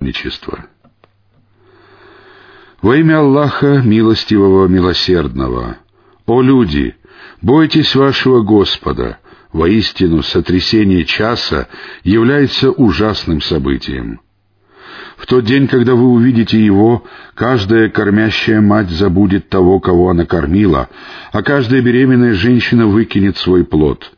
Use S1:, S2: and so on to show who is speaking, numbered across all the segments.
S1: отступничества. Во имя Аллаха, милостивого, милосердного, о люди, бойтесь вашего Господа, воистину сотрясение часа является ужасным событием. В тот день, когда вы увидите его, каждая кормящая мать забудет того, кого она кормила, а каждая беременная женщина выкинет свой плод.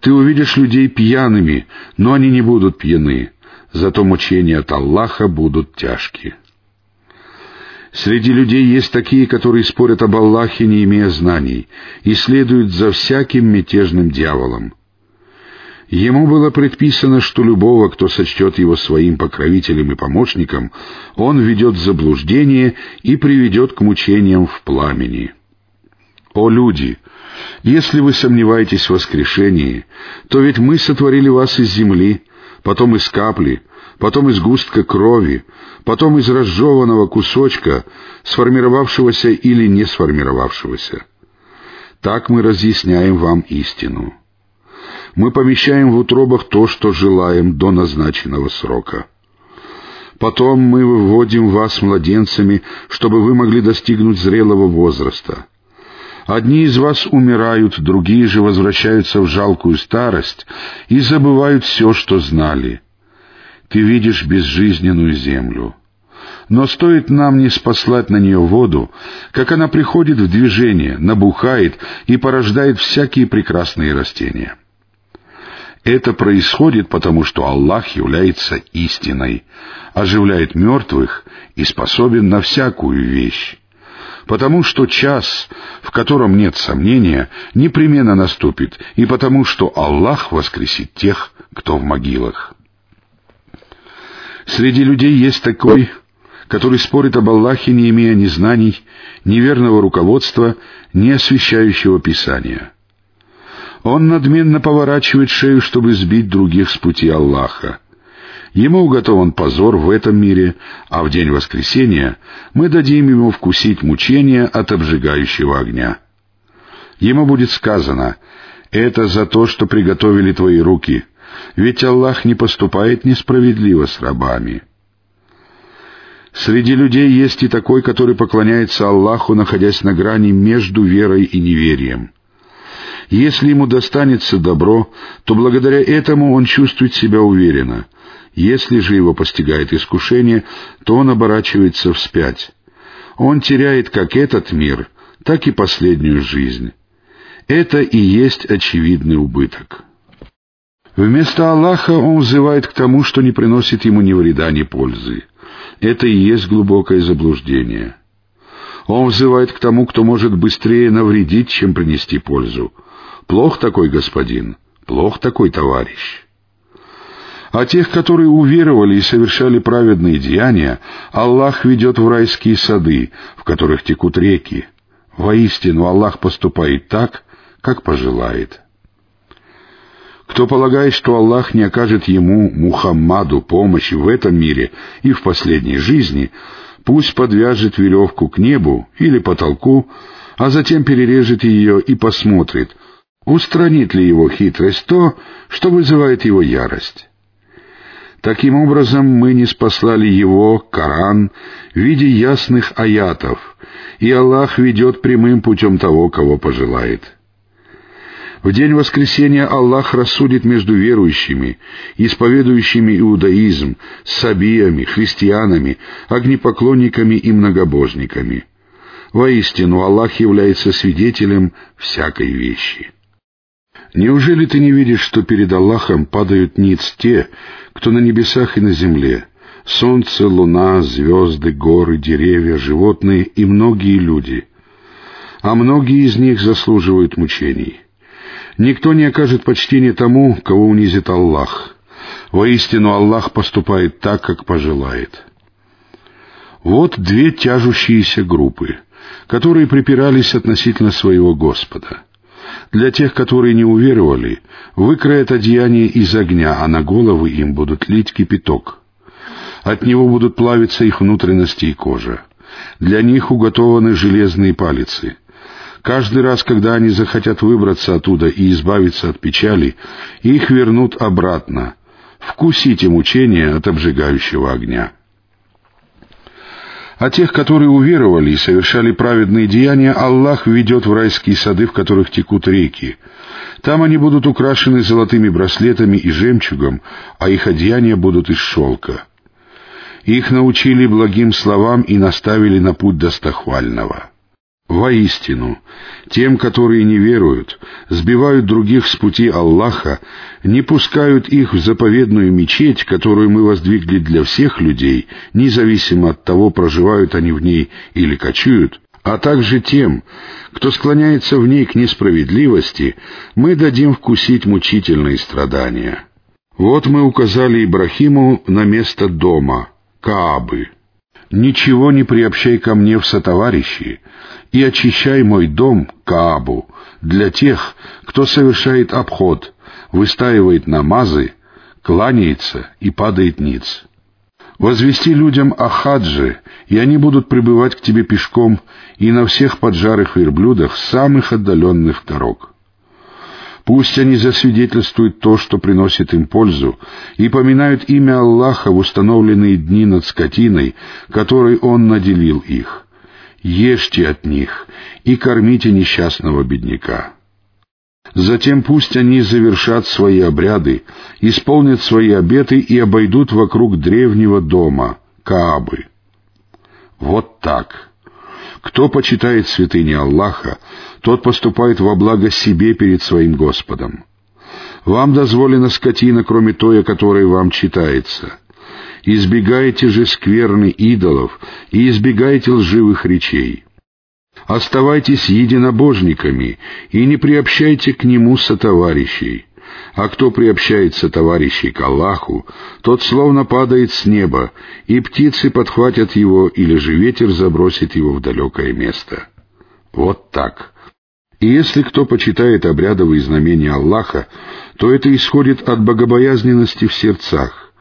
S1: Ты увидишь людей пьяными, но они не будут пьяны, зато мучения от Аллаха будут тяжкие. Среди людей есть такие, которые спорят об Аллахе, не имея знаний, и следуют за всяким мятежным дьяволом. Ему было предписано, что любого, кто сочтет его своим покровителем и помощником, он ведет в заблуждение и приведет к мучениям в пламени. О люди! Если вы сомневаетесь в воскрешении, то ведь мы сотворили вас из земли, потом из капли, потом из густка крови, потом из разжеванного кусочка, сформировавшегося или не сформировавшегося. Так мы разъясняем вам истину мы помещаем в утробах то, что желаем до назначенного срока. Потом мы выводим вас младенцами, чтобы вы могли достигнуть зрелого возраста. Одни из вас умирают, другие же возвращаются в жалкую старость и забывают все, что знали. Ты видишь безжизненную землю. Но стоит нам не спаслать на нее воду, как она приходит в движение, набухает и порождает всякие прекрасные растения. Это происходит потому, что Аллах является истиной, оживляет мертвых и способен на всякую вещь. Потому что час, в котором нет сомнения, непременно наступит, и потому что Аллах воскресит тех, кто в могилах. Среди людей есть такой, который спорит об Аллахе, не имея ни знаний, ни верного руководства, ни освящающего Писания — он надменно поворачивает шею, чтобы сбить других с пути Аллаха. Ему уготован позор в этом мире, а в день воскресения мы дадим ему вкусить мучения от обжигающего огня. Ему будет сказано, «Это за то, что приготовили твои руки, ведь Аллах не поступает несправедливо с рабами». Среди людей есть и такой, который поклоняется Аллаху, находясь на грани между верой и неверием — если ему достанется добро, то благодаря этому он чувствует себя уверенно. Если же его постигает искушение, то он оборачивается вспять. Он теряет как этот мир, так и последнюю жизнь. Это и есть очевидный убыток. Вместо Аллаха он взывает к тому, что не приносит ему ни вреда, ни пользы. Это и есть глубокое заблуждение. Он взывает к тому, кто может быстрее навредить, чем принести пользу. Плох такой господин, плох такой товарищ. А тех, которые уверовали и совершали праведные деяния, Аллах ведет в райские сады, в которых текут реки. Воистину Аллах поступает так, как пожелает. Кто полагает, что Аллах не окажет ему, Мухаммаду, помощи в этом мире и в последней жизни, пусть подвяжет веревку к небу или потолку, а затем перережет ее и посмотрит, Устранит ли его хитрость то, что вызывает его ярость? Таким образом, мы не спаслали его, Коран, в виде ясных аятов, и Аллах ведет прямым путем того, кого пожелает. В день воскресения Аллах рассудит между верующими, исповедующими иудаизм, сабиями, христианами, огнепоклонниками и многобожниками. Воистину, Аллах является свидетелем всякой вещи. Неужели ты не видишь, что перед Аллахом падают ниц те, кто на небесах и на земле, солнце, луна, звезды, горы, деревья, животные и многие люди, а многие из них заслуживают мучений. Никто не окажет почтения тому, кого унизит Аллах. Воистину Аллах поступает так, как пожелает. Вот две тяжущиеся группы, которые припирались относительно своего Господа — для тех, которые не уверовали, выкроят одеяние из огня, а на головы им будут лить кипяток. От него будут плавиться их внутренности и кожа. Для них уготованы железные палицы. Каждый раз, когда они захотят выбраться оттуда и избавиться от печали, их вернут обратно. Вкусите мучения от обжигающего огня. А тех, которые уверовали и совершали праведные деяния, Аллах ведет в райские сады, в которых текут реки. Там они будут украшены золотыми браслетами и жемчугом, а их одеяния будут из шелка. Их научили благим словам и наставили на путь достохвального. Воистину, тем, которые не веруют, сбивают других с пути Аллаха, не пускают их в заповедную мечеть, которую мы воздвигли для всех людей, независимо от того, проживают они в ней или кочуют, а также тем, кто склоняется в ней к несправедливости, мы дадим вкусить мучительные страдания. Вот мы указали Ибрахиму на место дома, Каабы. «Ничего не приобщай ко мне в сотоварищи, и очищай мой дом, Каабу, для тех, кто совершает обход, выстаивает намазы, кланяется и падает ниц. Возвести людям о хадже, и они будут пребывать к тебе пешком и на всех поджарых верблюдах самых отдаленных дорог. Пусть они засвидетельствуют то, что приносит им пользу, и поминают имя Аллаха в установленные дни над скотиной, которой Он наделил их. Ешьте от них и кормите несчастного бедняка. Затем пусть они завершат свои обряды, исполнят свои обеты и обойдут вокруг древнего дома, Каабы. Вот так. Кто почитает святыни Аллаха, тот поступает во благо себе перед своим Господом. Вам дозволена скотина, кроме той, о которой вам читается. Избегайте же скверны идолов и избегайте лживых речей. Оставайтесь единобожниками и не приобщайте к нему сотоварищей. А кто приобщается товарищей к Аллаху, тот словно падает с неба, и птицы подхватят его, или же ветер забросит его в далекое место. Вот так. И если кто почитает обрядовые знамения Аллаха, то это исходит от богобоязненности в сердцах.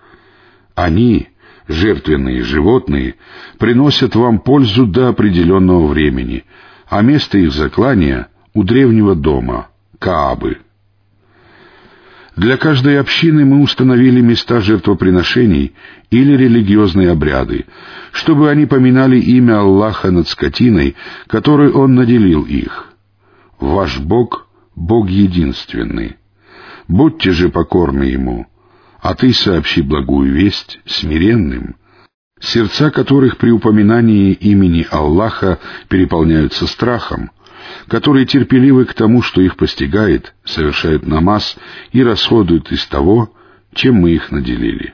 S1: Они, жертвенные животные, приносят вам пользу до определенного времени, а место их заклания — у древнего дома, Каабы. Для каждой общины мы установили места жертвоприношений или религиозные обряды, чтобы они поминали имя Аллаха над скотиной, которой Он наделил их. Ваш Бог — Бог единственный. Будьте же покорны Ему, а ты сообщи благую весть смиренным, сердца которых при упоминании имени Аллаха переполняются страхом, которые терпеливы к тому, что их постигает, совершают намаз и расходуют из того, чем мы их наделили.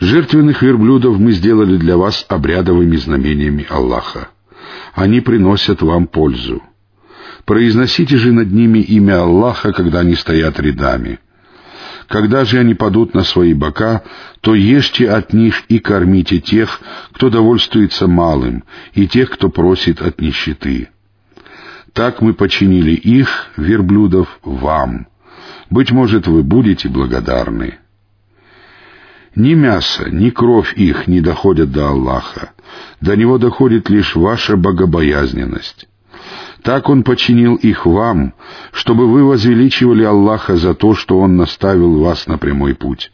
S1: Жертвенных верблюдов мы сделали для вас обрядовыми знамениями Аллаха. Они приносят вам пользу. Произносите же над ними имя Аллаха, когда они стоят рядами. Когда же они падут на свои бока, то ешьте от них и кормите тех, кто довольствуется малым, и тех, кто просит от нищеты. Так мы починили их, верблюдов, вам. Быть может, вы будете благодарны. Ни мясо, ни кровь их не доходят до Аллаха. До Него доходит лишь ваша богобоязненность. Так Он починил их вам, чтобы вы возвеличивали Аллаха за то, что Он наставил вас на прямой путь.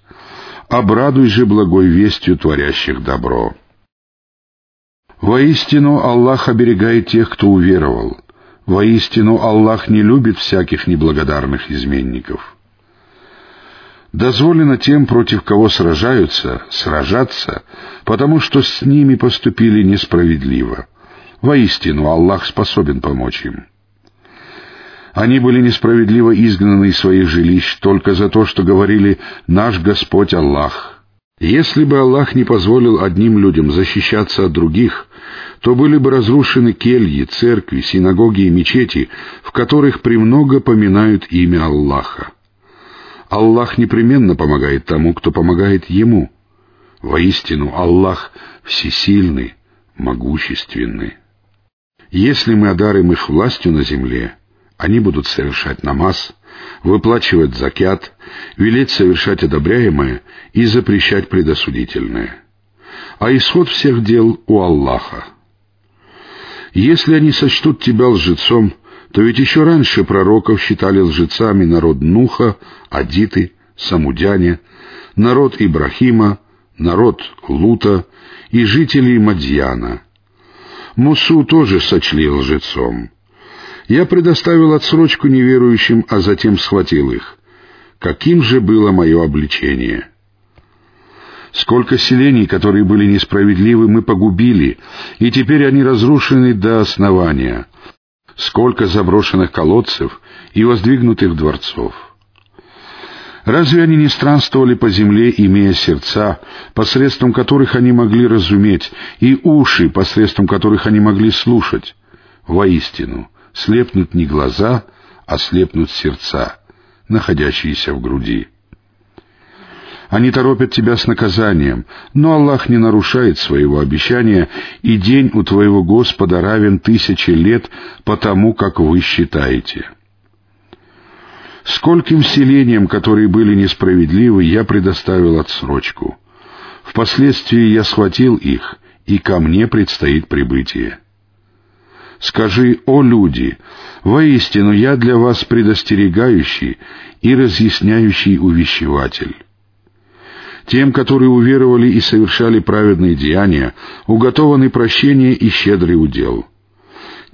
S1: Обрадуй же благой вестью творящих добро. Воистину Аллах оберегает тех, кто уверовал. Воистину Аллах не любит всяких неблагодарных изменников. Дозволено тем, против кого сражаются, сражаться, потому что с ними поступили несправедливо — Воистину, Аллах способен помочь им. Они были несправедливо изгнаны из своих жилищ только за то, что говорили «Наш Господь Аллах». Если бы Аллах не позволил одним людям защищаться от других, то были бы разрушены кельи, церкви, синагоги и мечети, в которых премного поминают имя Аллаха. Аллах непременно помогает тому, кто помогает Ему. Воистину, Аллах всесильный, могущественный. Если мы одарим их властью на земле, они будут совершать намаз, выплачивать закят, велеть совершать одобряемое и запрещать предосудительное. А исход всех дел у Аллаха. Если они сочтут тебя лжецом, то ведь еще раньше пророков считали лжецами народ Нуха, Адиты, Самудяне, народ Ибрахима, народ Лута и жителей Мадьяна. Мусу тоже сочли лжецом. Я предоставил отсрочку неверующим, а затем схватил их. Каким же было мое обличение? Сколько селений, которые были несправедливы, мы погубили, и теперь они разрушены до основания. Сколько заброшенных колодцев и воздвигнутых дворцов. Разве они не странствовали по земле, имея сердца, посредством которых они могли разуметь, и уши, посредством которых они могли слушать? Воистину, слепнут не глаза, а слепнут сердца, находящиеся в груди. Они торопят тебя с наказанием, но Аллах не нарушает своего обещания, и день у твоего Господа равен тысяче лет по тому, как вы считаете. Скольким селениям, которые были несправедливы, я предоставил отсрочку. Впоследствии я схватил их, и ко мне предстоит прибытие. Скажи, о люди, воистину я для вас предостерегающий и разъясняющий увещеватель. Тем, которые уверовали и совершали праведные деяния, уготованы прощение и щедрый удел.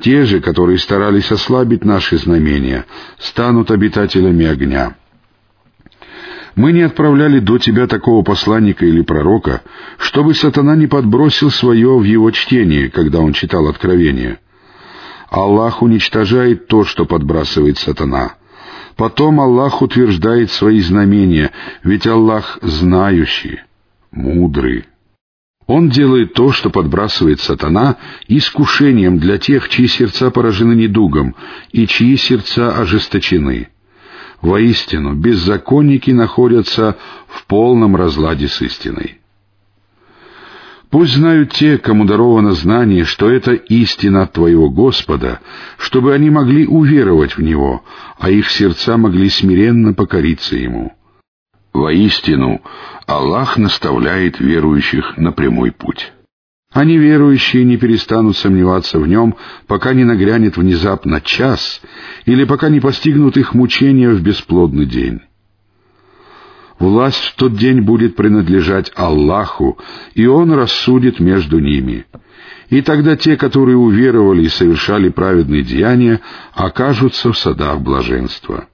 S1: Те же, которые старались ослабить наши знамения, станут обитателями огня. Мы не отправляли до тебя такого посланника или пророка, чтобы сатана не подбросил свое в его чтение, когда он читал откровение. Аллах уничтожает то, что подбрасывает сатана — Потом Аллах утверждает свои знамения, ведь Аллах знающий, мудрый. Он делает то, что подбрасывает сатана, искушением для тех, чьи сердца поражены недугом и чьи сердца ожесточены. Воистину, беззаконники находятся в полном разладе с истиной. Пусть знают те, кому даровано знание, что это истина от Твоего Господа, чтобы они могли уверовать в Него, а их сердца могли смиренно покориться Ему. Воистину, Аллах наставляет верующих на прямой путь. Они, верующие, не перестанут сомневаться в Нем, пока не нагрянет внезапно час или пока не постигнут их мучения в бесплодный день. Власть в тот день будет принадлежать Аллаху, и Он рассудит между ними. И тогда те, которые уверовали и совершали праведные деяния, окажутся в садах блаженства.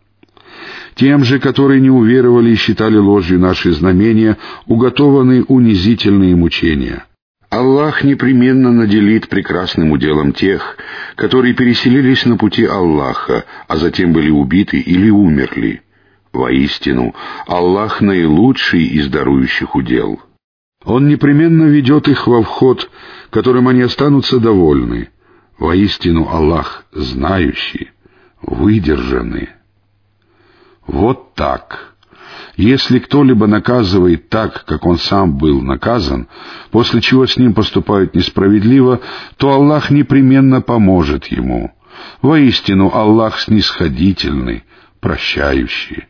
S1: Тем же, которые не уверовали и считали ложью наши знамения, уготованы унизительные мучения. Аллах непременно наделит прекрасным уделом тех, которые переселились на пути Аллаха, а затем были убиты или умерли. Воистину, Аллах наилучший из дарующих удел. Он непременно ведет их во вход, которым они останутся довольны. Воистину, Аллах знающий, выдержанный. Вот так. Если кто-либо наказывает так, как он сам был наказан, после чего с ним поступают несправедливо, то Аллах непременно поможет ему. Воистину, Аллах снисходительный, прощающий.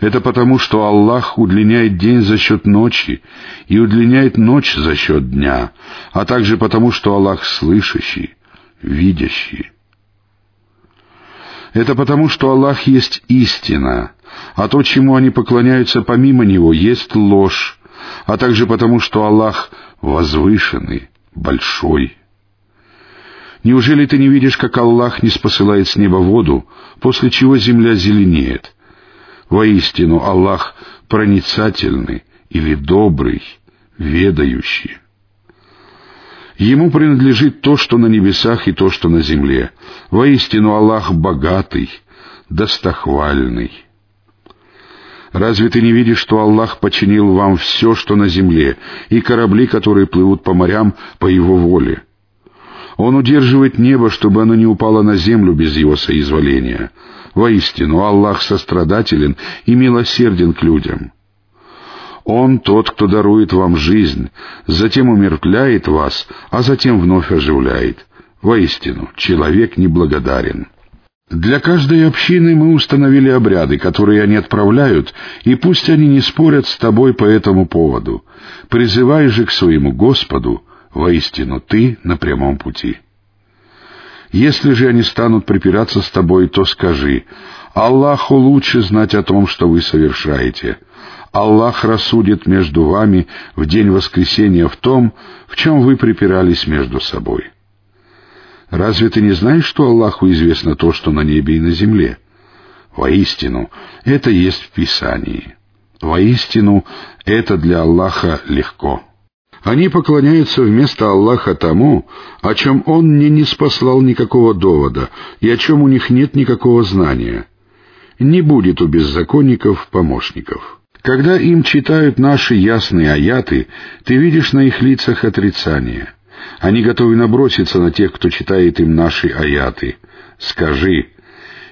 S1: Это потому, что Аллах удлиняет день за счет ночи и удлиняет ночь за счет дня, а также потому, что Аллах слышащий, видящий. Это потому, что Аллах есть истина, а то, чему они поклоняются помимо Него, есть ложь, а также потому, что Аллах возвышенный, большой. Неужели ты не видишь, как Аллах не спосылает с неба воду, после чего земля зеленеет — Воистину Аллах проницательный или добрый, ведающий. Ему принадлежит то, что на небесах и то, что на земле. Воистину Аллах богатый, достохвальный. Разве ты не видишь, что Аллах починил вам все, что на земле, и корабли, которые плывут по морям по Его воле? Он удерживает небо, чтобы оно не упало на землю без Его соизволения. Воистину, Аллах сострадателен и милосерден к людям. Он тот, кто дарует вам жизнь, затем умертвляет вас, а затем вновь оживляет. Воистину, человек неблагодарен. Для каждой общины мы установили обряды, которые они отправляют, и пусть они не спорят с тобой по этому поводу. Призывай же к своему Господу, воистину ты на прямом пути. Если же они станут припираться с тобой, то скажи, Аллаху лучше знать о том, что вы совершаете. Аллах рассудит между вами в день воскресения в том, в чем вы припирались между собой. Разве ты не знаешь, что Аллаху известно то, что на небе и на земле? Воистину, это есть в Писании. Воистину, это для Аллаха легко. Они поклоняются вместо Аллаха тому, о чем Он не спаслал никакого довода и о чем у них нет никакого знания. Не будет у беззаконников помощников. Когда им читают наши ясные аяты, ты видишь на их лицах отрицание. Они готовы наброситься на тех, кто читает им наши аяты. Скажи,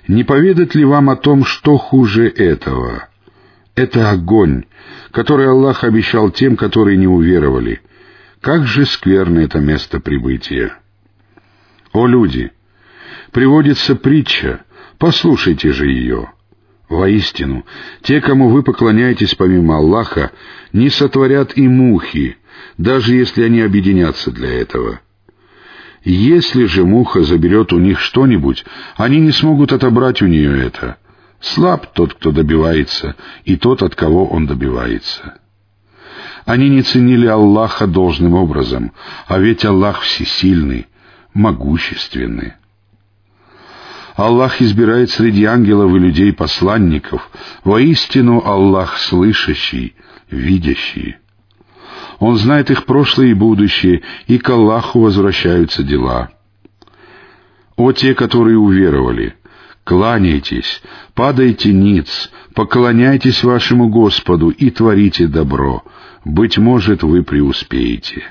S1: не поведать ли вам о том, что хуже этого? Это огонь, который Аллах обещал тем, которые не уверовали. Как же скверно это место прибытия! О люди! Приводится притча, послушайте же ее. Воистину, те, кому вы поклоняетесь помимо Аллаха, не сотворят и мухи, даже если они объединятся для этого. Если же муха заберет у них что-нибудь, они не смогут отобрать у нее это. Слаб тот, кто добивается, и тот, от кого он добивается. Они не ценили Аллаха должным образом, а ведь Аллах всесильный, могущественный. Аллах избирает среди ангелов и людей посланников. Воистину Аллах слышащий, видящий. Он знает их прошлое и будущее, и к Аллаху возвращаются дела. О те, которые уверовали! Кланяйтесь, падайте ниц, поклоняйтесь вашему Господу и творите добро. Быть может, вы преуспеете.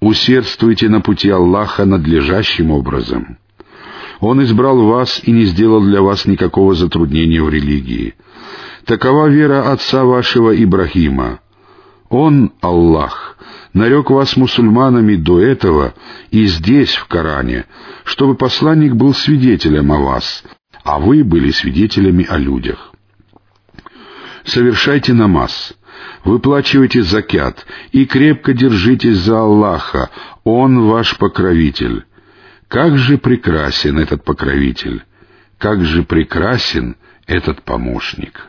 S1: Усердствуйте на пути Аллаха надлежащим образом. Он избрал вас и не сделал для вас никакого затруднения в религии. Такова вера отца вашего Ибрахима. Он, Аллах, нарек вас мусульманами до этого и здесь, в Коране, чтобы посланник был свидетелем о вас, а вы были свидетелями о людях. Совершайте намаз, выплачивайте закят и крепко держитесь за Аллаха, Он ваш покровитель. Как же прекрасен этот покровитель! Как же прекрасен этот помощник!